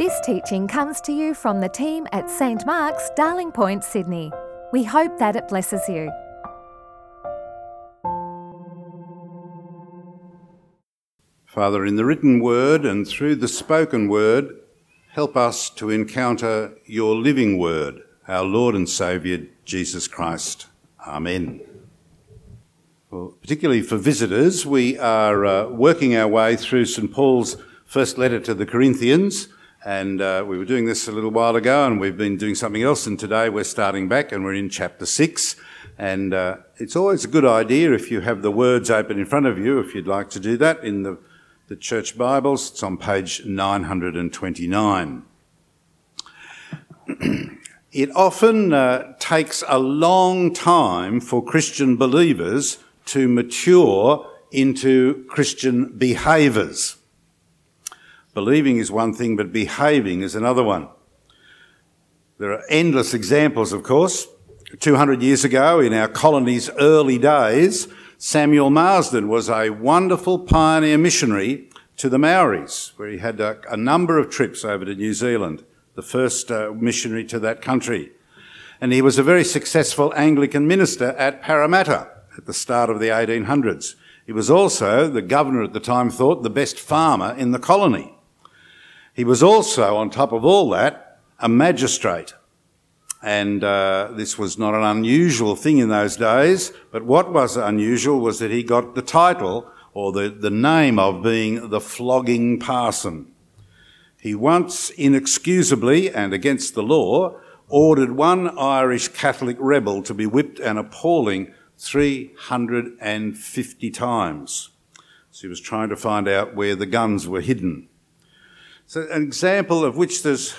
This teaching comes to you from the team at St Mark's, Darling Point, Sydney. We hope that it blesses you. Father, in the written word and through the spoken word, help us to encounter your living word, our Lord and Saviour, Jesus Christ. Amen. Well, particularly for visitors, we are uh, working our way through St Paul's first letter to the Corinthians, and uh, we were doing this a little while ago, and we've been doing something else, and today we're starting back, and we're in chapter 6. And uh, it's always a good idea if you have the words open in front of you, if you'd like to do that in the the Church Bibles. It's on page 929. it often uh, takes a long time for Christian believers to mature into Christian behaviours. Believing is one thing, but behaving is another one. There are endless examples, of course. 200 years ago, in our colony's early days, Samuel Marsden was a wonderful pioneer missionary to the Maoris, where he had a, a number of trips over to New Zealand, the first uh, missionary to that country. And he was a very successful Anglican minister at Parramatta at the start of the 1800s. He was also, the governor at the time thought, the best farmer in the colony. He was also, on top of all that, a magistrate and uh, this was not an unusual thing in those days, but what was unusual was that he got the title or the, the name of being the flogging parson. He once inexcusably and against the law ordered one Irish Catholic rebel to be whipped an appalling 350 times. So he was trying to find out where the guns were hidden. So an example of which there's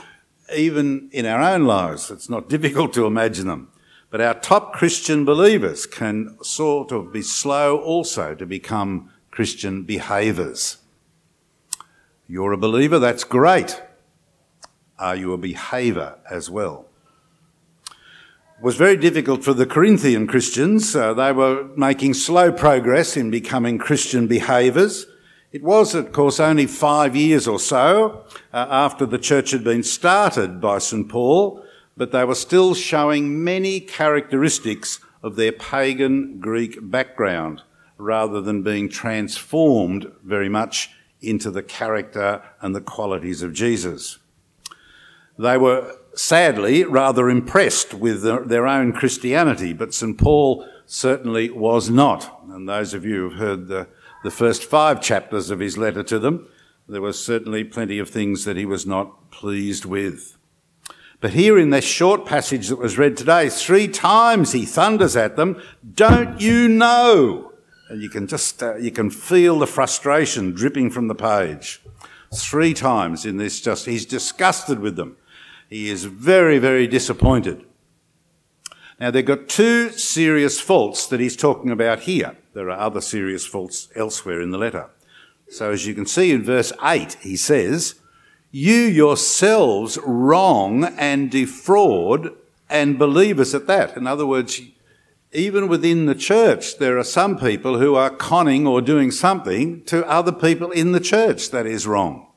even in our own lives. It's not difficult to imagine them. But our top Christian believers can sort of be slow also to become Christian behaviours. You're a believer, that's great. Are you a behaviour as well? It was very difficult for the Corinthian Christians. Uh, they were making slow progress in becoming Christian behaviours. It was, of course, only five years or so uh, after the church had been started by St. Paul, but they were still showing many characteristics of their pagan Greek background rather than being transformed very much into the character and the qualities of Jesus. They were sadly rather impressed with their own Christianity, but St. Paul certainly was not. And those of you who've heard the the first five chapters of his letter to them, there were certainly plenty of things that he was not pleased with. But here in this short passage that was read today, three times he thunders at them, Don't you know? And you can just, uh, you can feel the frustration dripping from the page. Three times in this just, he's disgusted with them. He is very, very disappointed. Now they've got two serious faults that he's talking about here. There are other serious faults elsewhere in the letter. So, as you can see in verse 8, he says, You yourselves wrong and defraud and believers at that. In other words, even within the church, there are some people who are conning or doing something to other people in the church that is wrong.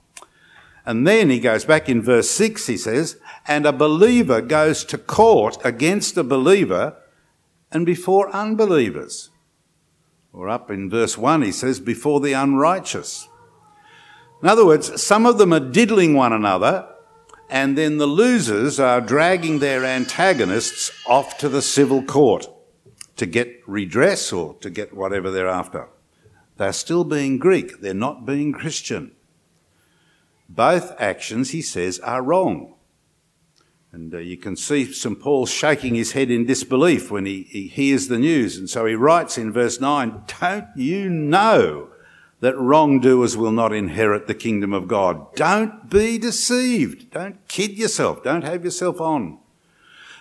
And then he goes back in verse 6, he says, And a believer goes to court against a believer and before unbelievers. Or up in verse 1, he says, before the unrighteous. In other words, some of them are diddling one another, and then the losers are dragging their antagonists off to the civil court to get redress or to get whatever they're after. They're still being Greek, they're not being Christian. Both actions, he says, are wrong. And uh, you can see St. Paul shaking his head in disbelief when he, he hears the news. And so he writes in verse 9, Don't you know that wrongdoers will not inherit the kingdom of God? Don't be deceived. Don't kid yourself. Don't have yourself on.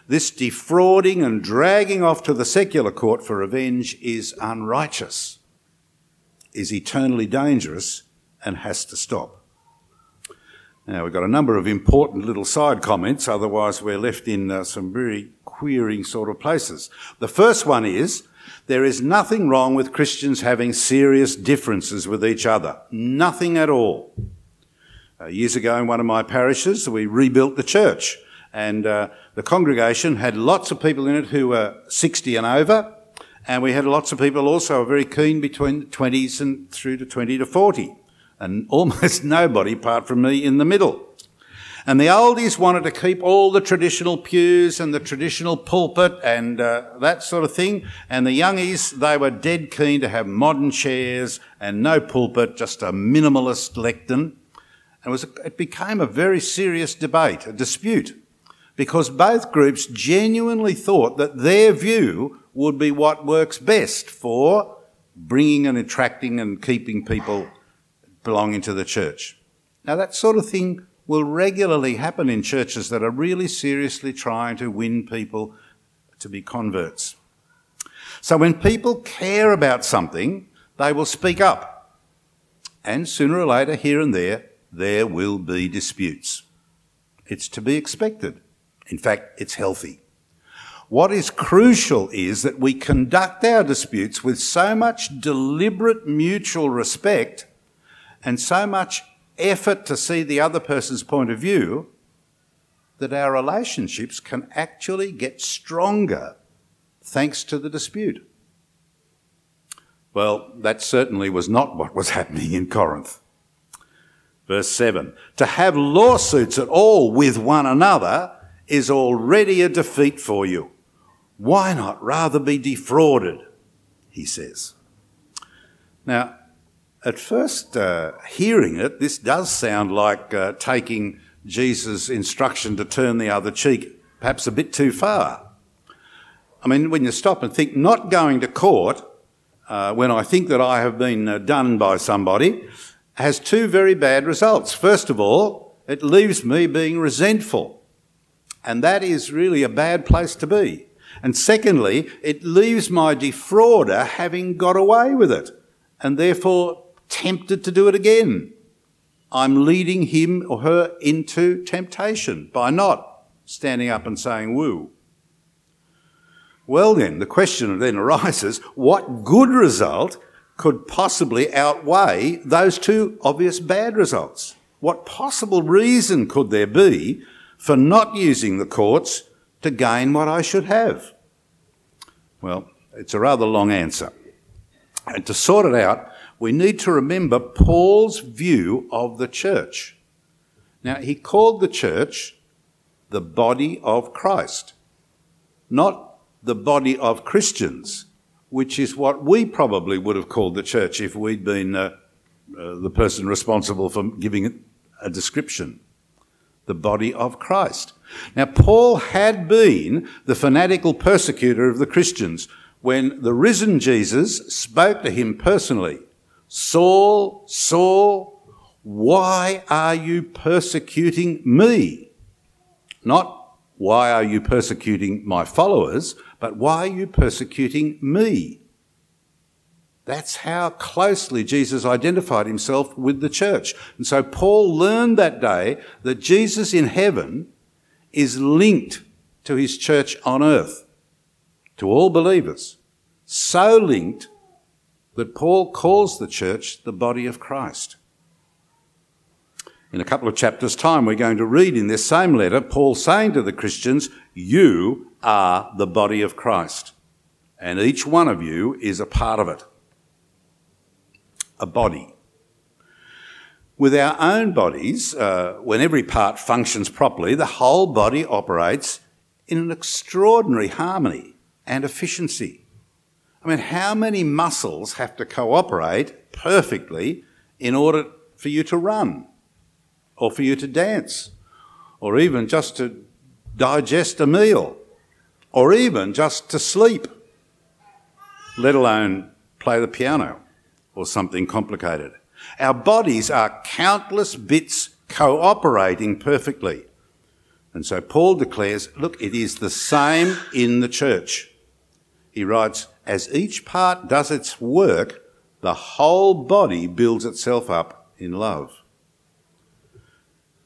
This defrauding and dragging off to the secular court for revenge is unrighteous, is eternally dangerous, and has to stop. Now, we've got a number of important little side comments, otherwise, we're left in uh, some very queering sort of places. The first one is there is nothing wrong with Christians having serious differences with each other. Nothing at all. Uh, years ago in one of my parishes, we rebuilt the church, and uh, the congregation had lots of people in it who were 60 and over, and we had lots of people also very keen between the 20s and through to 20 to 40, and almost nobody apart from me in the middle. And the oldies wanted to keep all the traditional pews and the traditional pulpit and uh, that sort of thing. And the youngies, they were dead keen to have modern chairs and no pulpit, just a minimalist lectern. And it, was, it became a very serious debate, a dispute, because both groups genuinely thought that their view would be what works best for bringing and attracting and keeping people belonging to the church. Now, that sort of thing will regularly happen in churches that are really seriously trying to win people to be converts. So when people care about something, they will speak up. And sooner or later, here and there, there will be disputes. It's to be expected. In fact, it's healthy. What is crucial is that we conduct our disputes with so much deliberate mutual respect and so much effort to see the other person's point of view that our relationships can actually get stronger thanks to the dispute. Well, that certainly was not what was happening in Corinth. Verse 7 To have lawsuits at all with one another is already a defeat for you. Why not rather be defrauded? He says. Now, at first uh, hearing it, this does sound like uh, taking Jesus' instruction to turn the other cheek perhaps a bit too far. I mean, when you stop and think, not going to court uh, when I think that I have been uh, done by somebody has two very bad results. First of all, it leaves me being resentful. And that is really a bad place to be. And secondly, it leaves my defrauder having got away with it and therefore tempted to do it again. I'm leading him or her into temptation by not standing up and saying woo. Well, then, the question then arises what good result could possibly outweigh those two obvious bad results? What possible reason could there be for not using the courts to gain what I should have? Well, it's a rather long answer. And to sort it out, we need to remember Paul's view of the church. Now, he called the church the body of Christ, not the body of Christians, which is what we probably would have called the church if we'd been uh, uh, the person responsible for giving it a description. The body of Christ. Now, Paul had been the fanatical persecutor of the Christians when the risen Jesus spoke to him personally Saul, Saul, why are you persecuting me? Not why are you persecuting my followers, but why are you persecuting me? That's how closely Jesus identified himself with the church. And so Paul learned that day that Jesus in heaven is linked to his church on earth, to all believers. So linked that Paul calls the church the body of Christ. In a couple of chapters' time, we're going to read in this same letter Paul saying to the Christians, You are the body of Christ, and each one of you is a part of it. A body. With our own bodies, uh, when every part functions properly, the whole body operates in an extraordinary harmony and efficiency. I mean, how many muscles have to cooperate perfectly in order for you to run, or for you to dance, or even just to digest a meal, or even just to sleep, let alone play the piano or something complicated? Our bodies are countless bits cooperating perfectly. And so Paul declares, look, it is the same in the church. He writes, as each part does its work, the whole body builds itself up in love.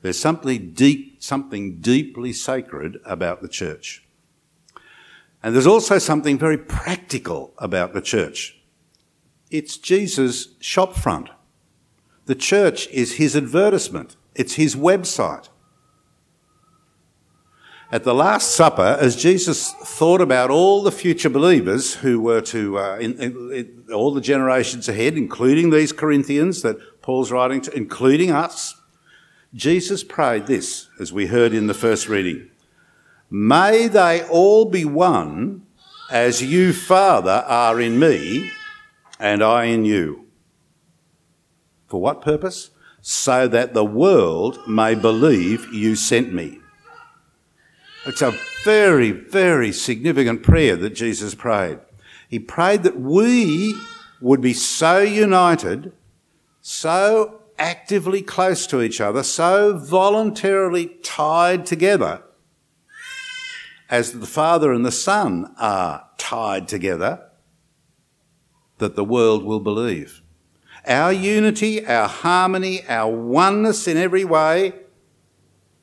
There's something deep, something deeply sacred about the church. And there's also something very practical about the church. It's Jesus' shopfront. The church is his advertisement. it's his website. At the Last Supper, as Jesus thought about all the future believers who were to, uh, in, in, in all the generations ahead, including these Corinthians that Paul's writing to, including us, Jesus prayed this, as we heard in the first reading May they all be one as you, Father, are in me and I in you. For what purpose? So that the world may believe you sent me. It's a very, very significant prayer that Jesus prayed. He prayed that we would be so united, so actively close to each other, so voluntarily tied together, as the Father and the Son are tied together, that the world will believe. Our unity, our harmony, our oneness in every way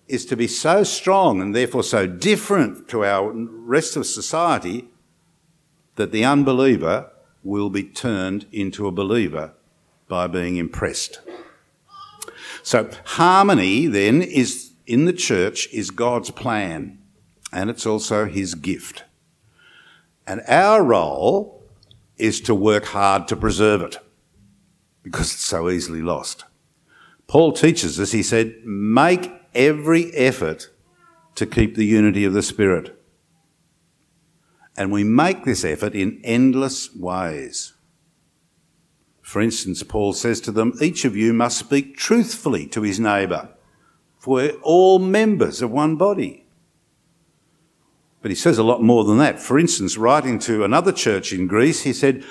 is to be so strong and therefore so different to our rest of society that the unbeliever will be turned into a believer by being impressed. So harmony then is in the church is God's plan and it's also his gift. And our role is to work hard to preserve it because it's so easily lost. Paul teaches us, he said, make every effort to keep the unity of the Spirit. And we make this effort in endless ways. For instance, Paul says to them, each of you must speak truthfully to his neighbour, for we're all members of one body. But he says a lot more than that. For instance, writing to another church in Greece, he said,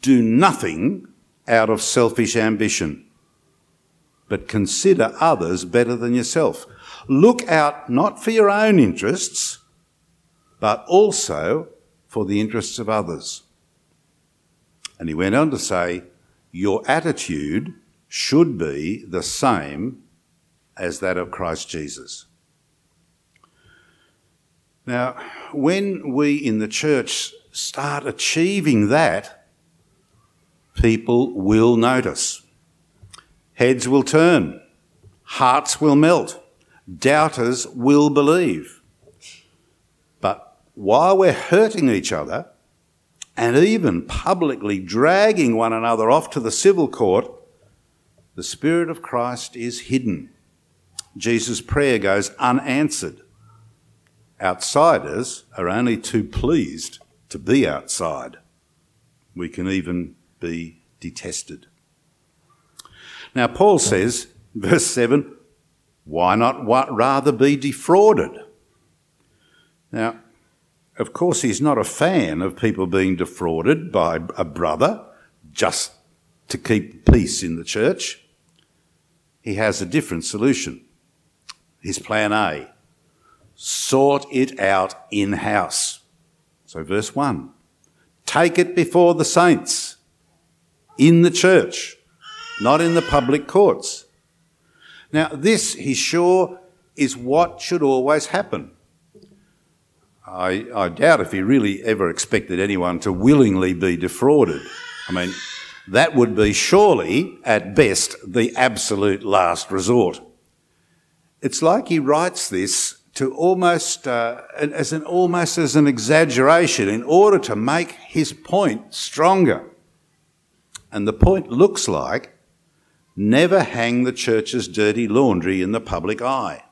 Do nothing out of selfish ambition, but consider others better than yourself. Look out not for your own interests, but also for the interests of others. And he went on to say, Your attitude should be the same as that of Christ Jesus. Now, when we in the church start achieving that, people will notice. Heads will turn, hearts will melt, doubters will believe. But while we're hurting each other and even publicly dragging one another off to the civil court, the Spirit of Christ is hidden. Jesus' prayer goes unanswered. Outsiders are only too pleased to be outside. We can even be detested. Now, Paul says, verse 7, why not rather be defrauded? Now, of course, he's not a fan of people being defrauded by a brother just to keep peace in the church. He has a different solution. His plan A sort it out in house. So, verse 1 take it before the saints in the church, not in the public courts. Now, this, he's sure, is what should always happen. I, I, doubt if he really ever expected anyone to willingly be defrauded. I mean, that would be surely, at best, the absolute last resort. It's like he writes this to almost uh, as an almost as an exaggeration in order to make his point stronger. And the point looks like never hang the church's dirty laundry in the public eye.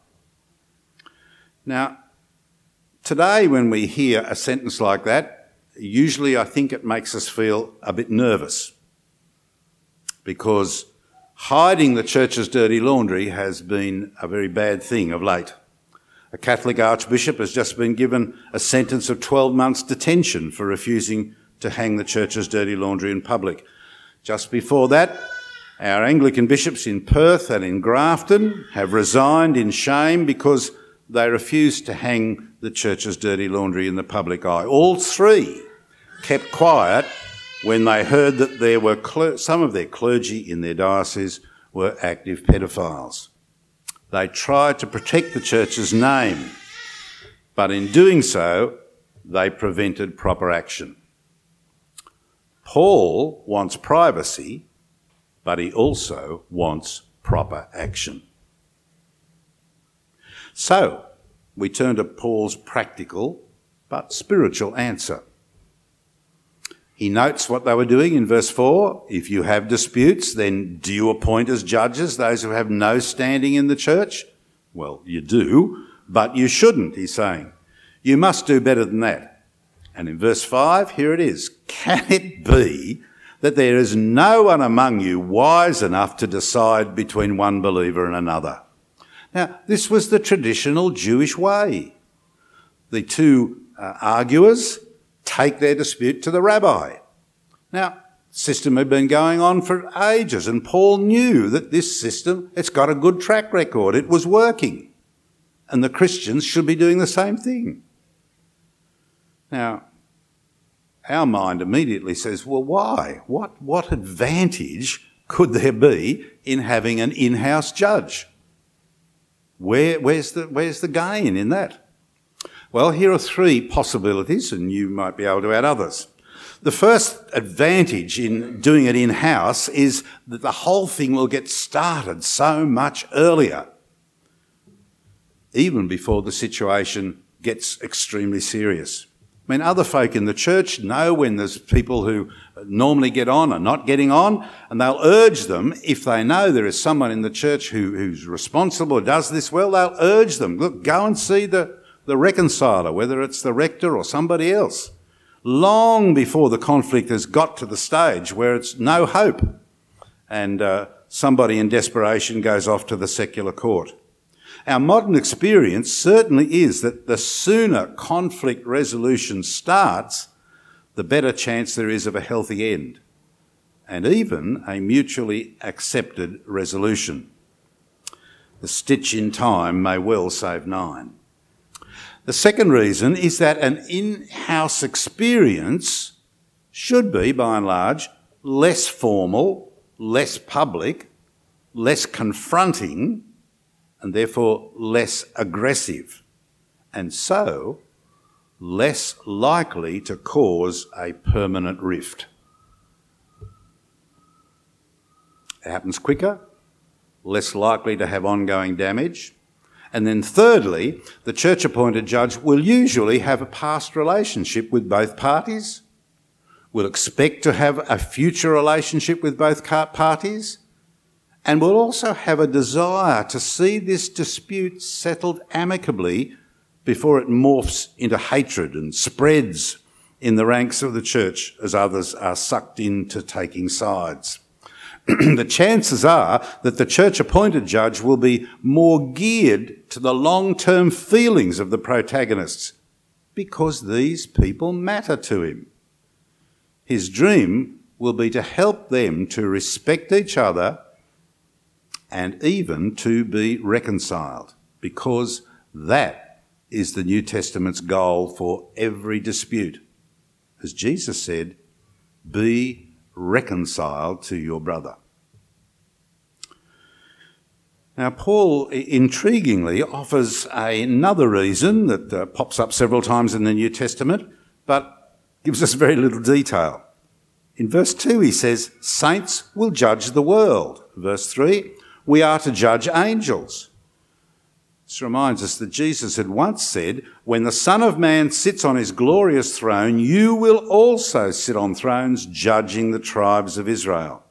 Now, today when we hear a sentence like that, usually I think it makes us feel a bit nervous because hiding the church's dirty laundry has been a very bad thing of late. A Catholic archbishop has just been given a sentence of 12 months detention for refusing to hang the church's dirty laundry in public. Just before that, our Anglican bishops in Perth and in Grafton have resigned in shame because they refused to hang the church's dirty laundry in the public eye. All three kept quiet when they heard that there were cler- some of their clergy in their diocese were active pedophiles. They tried to protect the church's name, but in doing so, they prevented proper action. Paul wants privacy, but he also wants proper action. So, we turn to Paul's practical but spiritual answer. He notes what they were doing in verse 4. If you have disputes, then do you appoint as judges those who have no standing in the church? Well, you do, but you shouldn't, he's saying. You must do better than that. And in verse 5, here it is. Can it be that there is no one among you wise enough to decide between one believer and another? Now, this was the traditional Jewish way. The two uh, arguers take their dispute to the rabbi. Now, system had been going on for ages and Paul knew that this system, it's got a good track record. It was working. And the Christians should be doing the same thing. Now, our mind immediately says, well, why? What, what advantage could there be in having an in-house judge? Where, where's, the, where's the gain in that? Well, here are three possibilities, and you might be able to add others. The first advantage in doing it in house is that the whole thing will get started so much earlier, even before the situation gets extremely serious. I mean, other folk in the church know when there's people who normally get on are not getting on, and they'll urge them, if they know there is someone in the church who, who's responsible, or does this well, they'll urge them, look, go and see the, the reconciler, whether it's the rector or somebody else, long before the conflict has got to the stage where it's no hope, and uh, somebody in desperation goes off to the secular court. Our modern experience certainly is that the sooner conflict resolution starts, the better chance there is of a healthy end and even a mutually accepted resolution. The stitch in time may well save nine. The second reason is that an in-house experience should be, by and large, less formal, less public, less confronting, and therefore less aggressive, and so less likely to cause a permanent rift. It happens quicker, less likely to have ongoing damage. And then thirdly, the church appointed judge will usually have a past relationship with both parties, will expect to have a future relationship with both parties, and will also have a desire to see this dispute settled amicably before it morphs into hatred and spreads in the ranks of the church as others are sucked into taking sides. the chances are that the church appointed judge will be more geared to the long term feelings of the protagonists because these people matter to him. His dream will be to help them to respect each other and even to be reconciled, because that is the New Testament's goal for every dispute. As Jesus said, be reconciled to your brother. Now, Paul intriguingly offers another reason that uh, pops up several times in the New Testament, but gives us very little detail. In verse 2, he says, Saints will judge the world. Verse 3, we are to judge angels. This reminds us that Jesus had once said, When the Son of Man sits on his glorious throne, you will also sit on thrones judging the tribes of Israel.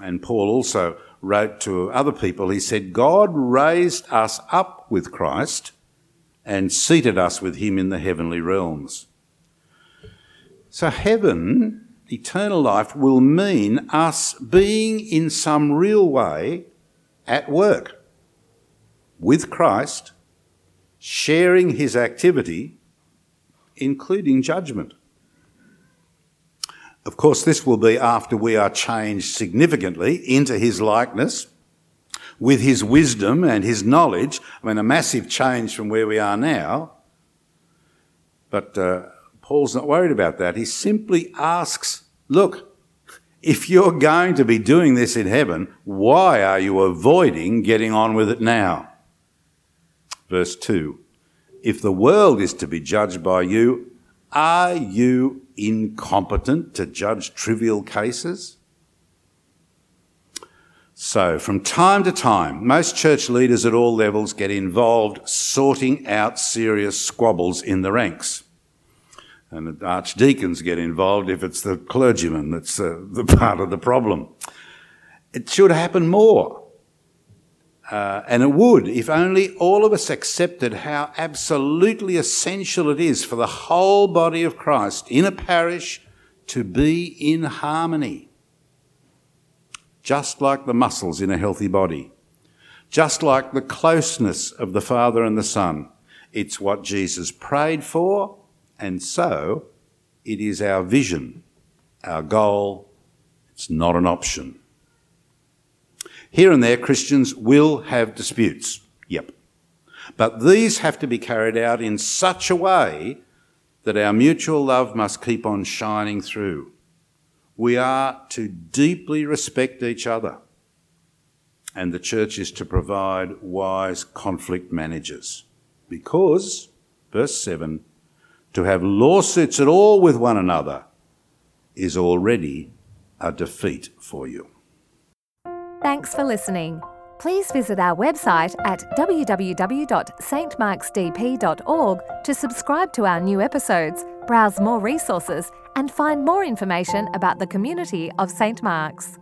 And Paul also wrote to other people, he said, God raised us up with Christ and seated us with him in the heavenly realms. So heaven eternal life will mean us being in some real way at work with Christ, sharing his activity, including judgment. Of course, this will be after we are changed significantly into his likeness with his wisdom and his knowledge. I mean, a massive change from where we are now. But uh, Paul's not worried about that. He simply asks, look, if you're going to be doing this in heaven, why are you avoiding getting on with it now? Verse 2 If the world is to be judged by you, are you incompetent to judge trivial cases? So, from time to time, most church leaders at all levels get involved sorting out serious squabbles in the ranks. And the archdeacons get involved if it's the clergyman that's uh, the part of the problem. It should happen more. Uh, and it would if only all of us accepted how absolutely essential it is for the whole body of Christ in a parish to be in harmony just like the muscles in a healthy body, just like the closeness of the Father and the Son. It's what Jesus prayed for, and so it is our vision, our goal. It's not an option. Here and there, Christians will have disputes. Yep. But these have to be carried out in such a way that our mutual love must keep on shining through we are to deeply respect each other. And the church is to provide wise conflict managers. Because, verse 7, to have lawsuits at all with one another is already a defeat for you. Thanks for listening. Please visit our website at www.stmarksdp.org to subscribe to our new episodes, browse more resources, and find more information about the community of St. Mark's.